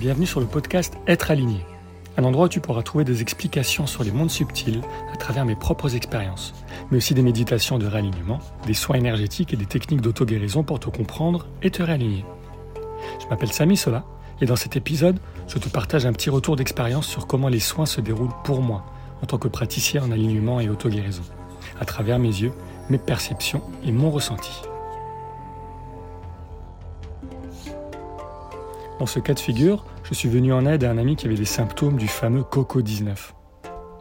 Bienvenue sur le podcast Être aligné, un endroit où tu pourras trouver des explications sur les mondes subtils à travers mes propres expériences, mais aussi des méditations de réalignement, des soins énergétiques et des techniques d'auto-guérison pour te comprendre et te réaligner. Je m'appelle Samy Sola et dans cet épisode, je te partage un petit retour d'expérience sur comment les soins se déroulent pour moi en tant que praticien en alignement et auto-guérison, à travers mes yeux, mes perceptions et mon ressenti. Dans ce cas de figure, je suis venu en aide à un ami qui avait des symptômes du fameux COCO-19.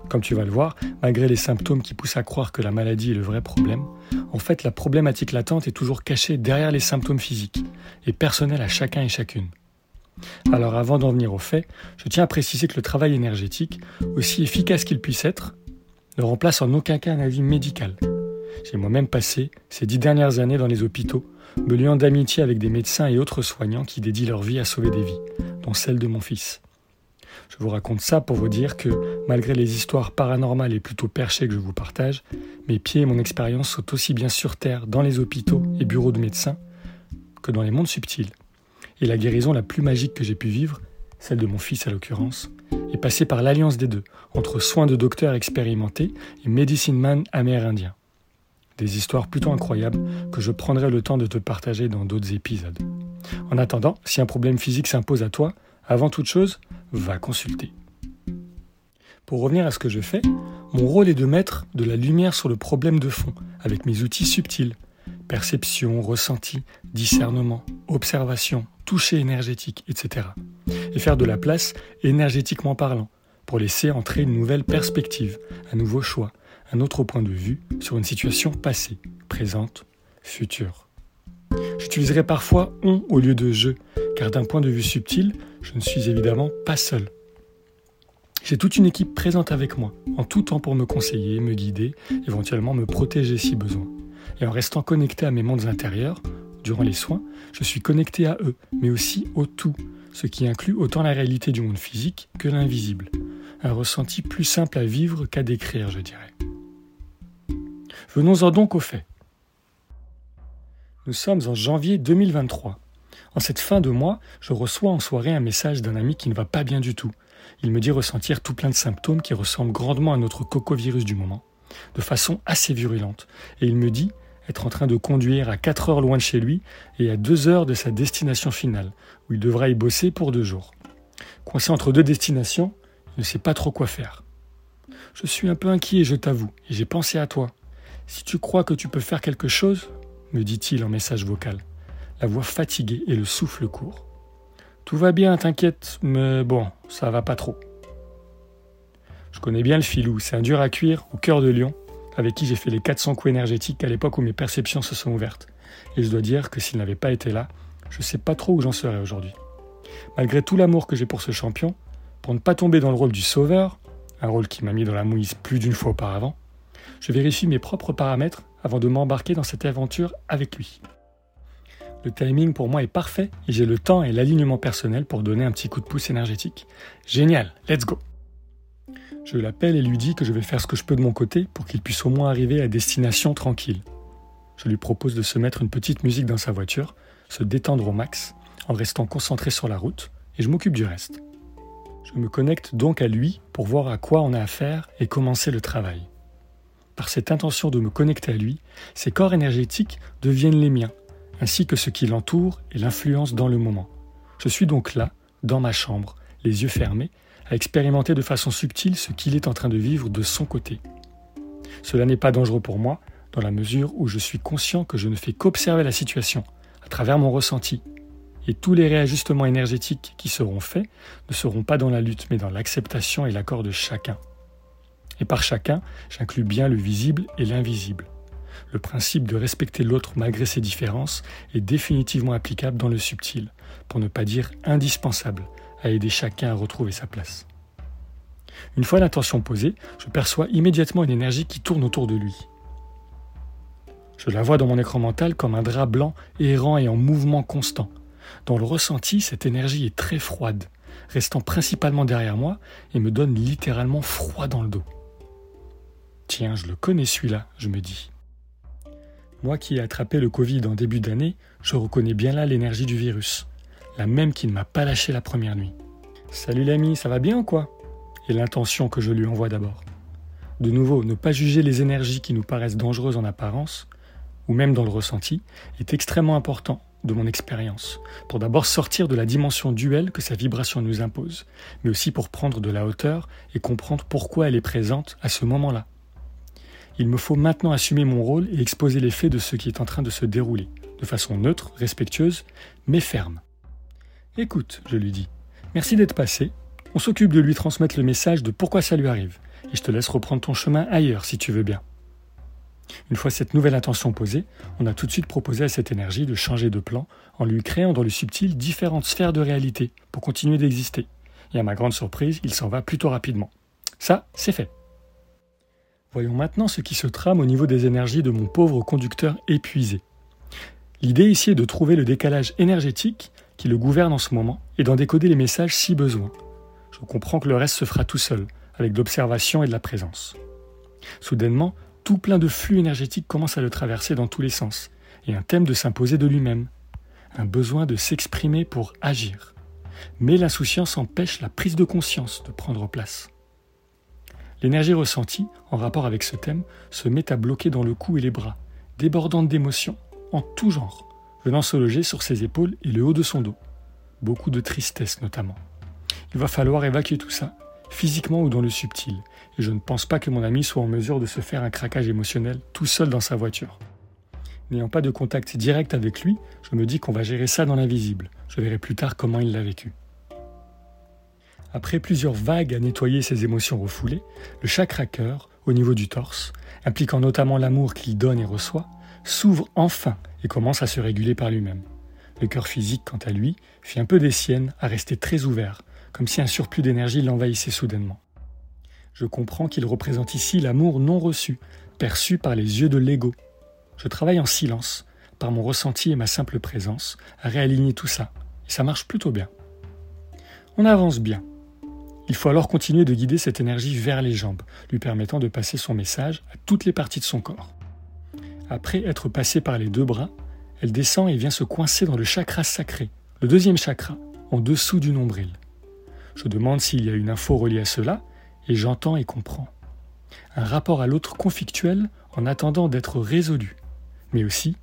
Comme tu vas le voir, malgré les symptômes qui poussent à croire que la maladie est le vrai problème, en fait la problématique latente est toujours cachée derrière les symptômes physiques et personnelle à chacun et chacune. Alors avant d'en venir au fait, je tiens à préciser que le travail énergétique, aussi efficace qu'il puisse être, ne remplace en aucun cas un avis médical. J'ai moi-même passé ces dix dernières années dans les hôpitaux me liant d'amitié avec des médecins et autres soignants qui dédient leur vie à sauver des vies, dont celle de mon fils. Je vous raconte ça pour vous dire que, malgré les histoires paranormales et plutôt perchées que je vous partage, mes pieds et mon expérience sont aussi bien sur Terre, dans les hôpitaux et bureaux de médecins, que dans les mondes subtils. Et la guérison la plus magique que j'ai pu vivre, celle de mon fils à l'occurrence, est passée par l'alliance des deux, entre soins de docteurs expérimentés et medicine man amérindien des histoires plutôt incroyables que je prendrai le temps de te partager dans d'autres épisodes. En attendant, si un problème physique s'impose à toi, avant toute chose, va consulter. Pour revenir à ce que je fais, mon rôle est de mettre de la lumière sur le problème de fond avec mes outils subtils. Perception, ressenti, discernement, observation, toucher énergétique, etc. Et faire de la place énergétiquement parlant pour laisser entrer une nouvelle perspective, un nouveau choix, un autre point de vue sur une situation passée, présente, future. J'utiliserai parfois on au lieu de je, car d'un point de vue subtil, je ne suis évidemment pas seul. J'ai toute une équipe présente avec moi, en tout temps pour me conseiller, me guider, éventuellement me protéger si besoin. Et en restant connecté à mes mondes intérieurs, durant les soins, je suis connecté à eux, mais aussi au tout, ce qui inclut autant la réalité du monde physique que l'invisible. Un ressenti plus simple à vivre qu'à décrire, je dirais. Venons-en donc aux faits. Nous sommes en janvier 2023. En cette fin de mois, je reçois en soirée un message d'un ami qui ne va pas bien du tout. Il me dit ressentir tout plein de symptômes qui ressemblent grandement à notre cocovirus du moment, de façon assez virulente. Et il me dit être en train de conduire à 4 heures loin de chez lui et à 2 heures de sa destination finale, où il devra y bosser pour deux jours. Coincé entre deux destinations, il ne sait pas trop quoi faire. Je suis un peu inquiet, je t'avoue, et j'ai pensé à toi. Si tu crois que tu peux faire quelque chose, me dit-il en message vocal, la voix fatiguée et le souffle court. Tout va bien, t'inquiète, mais bon, ça va pas trop. Je connais bien le filou, c'est un dur à cuire au cœur de Lyon, avec qui j'ai fait les 400 coups énergétiques à l'époque où mes perceptions se sont ouvertes. Et je dois dire que s'il n'avait pas été là, je sais pas trop où j'en serais aujourd'hui. Malgré tout l'amour que j'ai pour ce champion, pour ne pas tomber dans le rôle du sauveur, un rôle qui m'a mis dans la mouise plus d'une fois auparavant, je vérifie mes propres paramètres avant de m'embarquer dans cette aventure avec lui. Le timing pour moi est parfait et j'ai le temps et l'alignement personnel pour donner un petit coup de pouce énergétique. Génial, let's go Je l'appelle et lui dis que je vais faire ce que je peux de mon côté pour qu'il puisse au moins arriver à destination tranquille. Je lui propose de se mettre une petite musique dans sa voiture, se détendre au max, en restant concentré sur la route, et je m'occupe du reste. Je me connecte donc à lui pour voir à quoi on a affaire et commencer le travail par cette intention de me connecter à lui, ses corps énergétiques deviennent les miens, ainsi que ce qui l'entoure et l'influence dans le moment. Je suis donc là, dans ma chambre, les yeux fermés, à expérimenter de façon subtile ce qu'il est en train de vivre de son côté. Cela n'est pas dangereux pour moi, dans la mesure où je suis conscient que je ne fais qu'observer la situation, à travers mon ressenti, et tous les réajustements énergétiques qui seront faits ne seront pas dans la lutte, mais dans l'acceptation et l'accord de chacun. Et par chacun, j'inclus bien le visible et l'invisible. Le principe de respecter l'autre malgré ses différences est définitivement applicable dans le subtil, pour ne pas dire indispensable, à aider chacun à retrouver sa place. Une fois l'intention posée, je perçois immédiatement une énergie qui tourne autour de lui. Je la vois dans mon écran mental comme un drap blanc errant et en mouvement constant. Dans le ressenti, cette énergie est très froide, restant principalement derrière moi et me donne littéralement froid dans le dos. Tiens, je le connais celui-là, je me dis. Moi qui ai attrapé le Covid en début d'année, je reconnais bien là l'énergie du virus, la même qui ne m'a pas lâché la première nuit. Salut l'ami, ça va bien ou quoi? Et l'intention que je lui envoie d'abord. De nouveau, ne pas juger les énergies qui nous paraissent dangereuses en apparence, ou même dans le ressenti, est extrêmement important de mon expérience, pour d'abord sortir de la dimension duelle que sa vibration nous impose, mais aussi pour prendre de la hauteur et comprendre pourquoi elle est présente à ce moment-là. Il me faut maintenant assumer mon rôle et exposer les faits de ce qui est en train de se dérouler, de façon neutre, respectueuse, mais ferme. Écoute, je lui dis, merci d'être passé, on s'occupe de lui transmettre le message de pourquoi ça lui arrive, et je te laisse reprendre ton chemin ailleurs si tu veux bien. Une fois cette nouvelle intention posée, on a tout de suite proposé à cette énergie de changer de plan en lui créant dans le subtil différentes sphères de réalité pour continuer d'exister. Et à ma grande surprise, il s'en va plutôt rapidement. Ça, c'est fait. Voyons maintenant ce qui se trame au niveau des énergies de mon pauvre conducteur épuisé. L'idée ici est de trouver le décalage énergétique qui le gouverne en ce moment et d'en décoder les messages si besoin. Je comprends que le reste se fera tout seul, avec de l'observation et de la présence. Soudainement, tout plein de flux énergétiques commence à le traverser dans tous les sens, et un thème de s'imposer de lui-même, un besoin de s'exprimer pour agir. Mais l'insouciance empêche la prise de conscience de prendre place. L'énergie ressentie, en rapport avec ce thème, se met à bloquer dans le cou et les bras, débordante d'émotions, en tout genre, venant se loger sur ses épaules et le haut de son dos. Beaucoup de tristesse notamment. Il va falloir évacuer tout ça, physiquement ou dans le subtil, et je ne pense pas que mon ami soit en mesure de se faire un craquage émotionnel tout seul dans sa voiture. N'ayant pas de contact direct avec lui, je me dis qu'on va gérer ça dans l'invisible. Je verrai plus tard comment il l'a vécu. Après plusieurs vagues à nettoyer ses émotions refoulées, le chakra cœur, au niveau du torse, impliquant notamment l'amour qu'il donne et reçoit, s'ouvre enfin et commence à se réguler par lui-même. Le cœur physique, quant à lui, fit un peu des siennes à rester très ouvert, comme si un surplus d'énergie l'envahissait soudainement. Je comprends qu'il représente ici l'amour non reçu, perçu par les yeux de l'ego. Je travaille en silence, par mon ressenti et ma simple présence, à réaligner tout ça, et ça marche plutôt bien. On avance bien. Il faut alors continuer de guider cette énergie vers les jambes, lui permettant de passer son message à toutes les parties de son corps. Après être passée par les deux bras, elle descend et vient se coincer dans le chakra sacré, le deuxième chakra, en dessous du nombril. Je demande s'il y a une info reliée à cela, et j'entends et comprends. Un rapport à l'autre conflictuel en attendant d'être résolu, mais aussi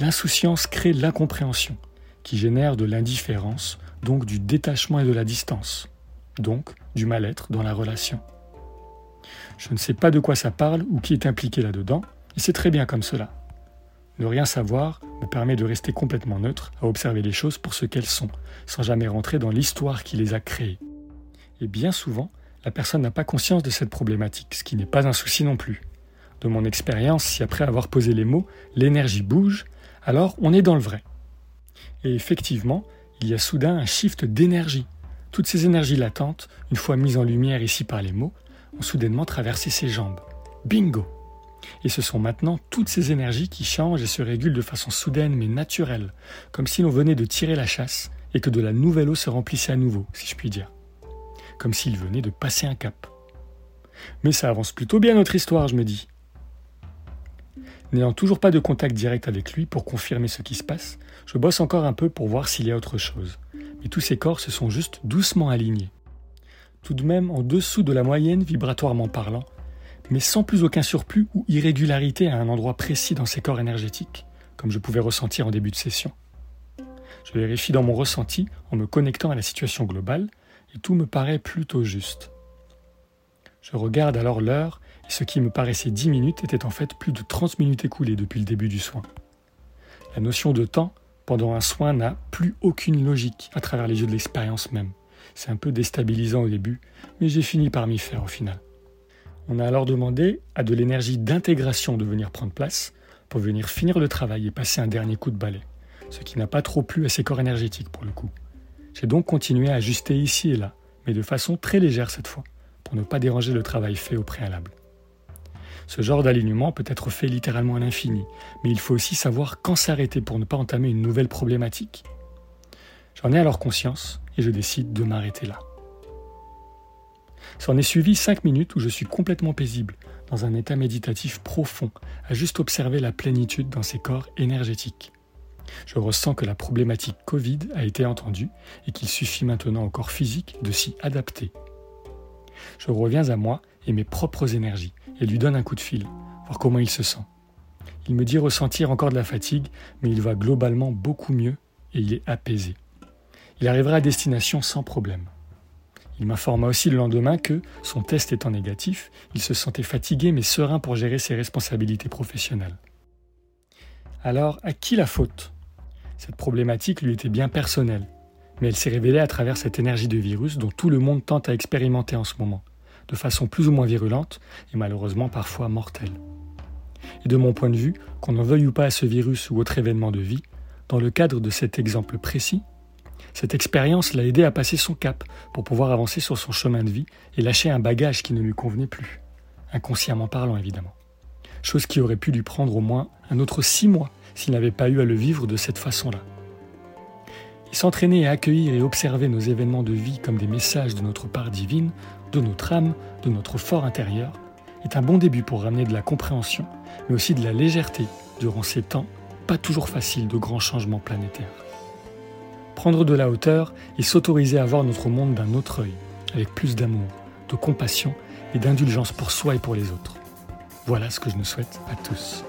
l'insouciance crée l'incompréhension, qui génère de l'indifférence, donc du détachement et de la distance, donc du mal-être dans la relation. Je ne sais pas de quoi ça parle ou qui est impliqué là-dedans, et c'est très bien comme cela. Ne rien savoir me permet de rester complètement neutre à observer les choses pour ce qu'elles sont, sans jamais rentrer dans l'histoire qui les a créées. Et bien souvent, la personne n'a pas conscience de cette problématique, ce qui n'est pas un souci non plus. De mon expérience, si après avoir posé les mots, l'énergie bouge, alors on est dans le vrai. Et effectivement, il y a soudain un shift d'énergie. Toutes ces énergies latentes, une fois mises en lumière ici par les mots, ont soudainement traversé ses jambes. Bingo Et ce sont maintenant toutes ces énergies qui changent et se régulent de façon soudaine mais naturelle, comme si l'on venait de tirer la chasse et que de la nouvelle eau se remplissait à nouveau, si je puis dire comme s'il venait de passer un cap. Mais ça avance plutôt bien notre histoire, je me dis. N'ayant toujours pas de contact direct avec lui pour confirmer ce qui se passe, je bosse encore un peu pour voir s'il y a autre chose. Mais tous ces corps se sont juste doucement alignés. Tout de même en dessous de la moyenne vibratoirement parlant, mais sans plus aucun surplus ou irrégularité à un endroit précis dans ces corps énergétiques, comme je pouvais ressentir en début de session. Je vérifie dans mon ressenti en me connectant à la situation globale et tout me paraît plutôt juste. Je regarde alors l'heure, et ce qui me paraissait dix minutes était en fait plus de trente minutes écoulées depuis le début du soin. La notion de temps pendant un soin n'a plus aucune logique à travers les yeux de l'expérience même. C'est un peu déstabilisant au début, mais j'ai fini par m'y faire au final. On a alors demandé à de l'énergie d'intégration de venir prendre place pour venir finir le travail et passer un dernier coup de balai, ce qui n'a pas trop plu à ses corps énergétiques pour le coup. J'ai donc continué à ajuster ici et là, mais de façon très légère cette fois, pour ne pas déranger le travail fait au préalable. Ce genre d'alignement peut être fait littéralement à l'infini, mais il faut aussi savoir quand s'arrêter pour ne pas entamer une nouvelle problématique. J'en ai alors conscience et je décide de m'arrêter là. S'en est suivi cinq minutes où je suis complètement paisible, dans un état méditatif profond, à juste observer la plénitude dans ces corps énergétiques. Je ressens que la problématique Covid a été entendue et qu'il suffit maintenant au corps physique de s'y adapter. Je reviens à moi et mes propres énergies et lui donne un coup de fil, voir comment il se sent. Il me dit ressentir encore de la fatigue, mais il va globalement beaucoup mieux et il est apaisé. Il arrivera à destination sans problème. Il m'informa aussi le lendemain que, son test étant négatif, il se sentait fatigué mais serein pour gérer ses responsabilités professionnelles. Alors, à qui la faute? Cette problématique lui était bien personnelle, mais elle s'est révélée à travers cette énergie de virus dont tout le monde tente à expérimenter en ce moment, de façon plus ou moins virulente et malheureusement parfois mortelle. Et de mon point de vue, qu'on en veuille ou pas à ce virus ou autre événement de vie, dans le cadre de cet exemple précis, cette expérience l'a aidé à passer son cap pour pouvoir avancer sur son chemin de vie et lâcher un bagage qui ne lui convenait plus, inconsciemment parlant évidemment. Chose qui aurait pu lui prendre au moins un autre six mois s'il n'avait pas eu à le vivre de cette façon-là. Et s'entraîner à accueillir et observer nos événements de vie comme des messages de notre part divine, de notre âme, de notre fort intérieur, est un bon début pour ramener de la compréhension, mais aussi de la légèreté durant ces temps pas toujours faciles de grands changements planétaires prendre de la hauteur et s'autoriser à voir notre monde d'un autre œil, avec plus d'amour, de compassion et d'indulgence pour soi et pour les autres. Voilà ce que je nous souhaite à tous.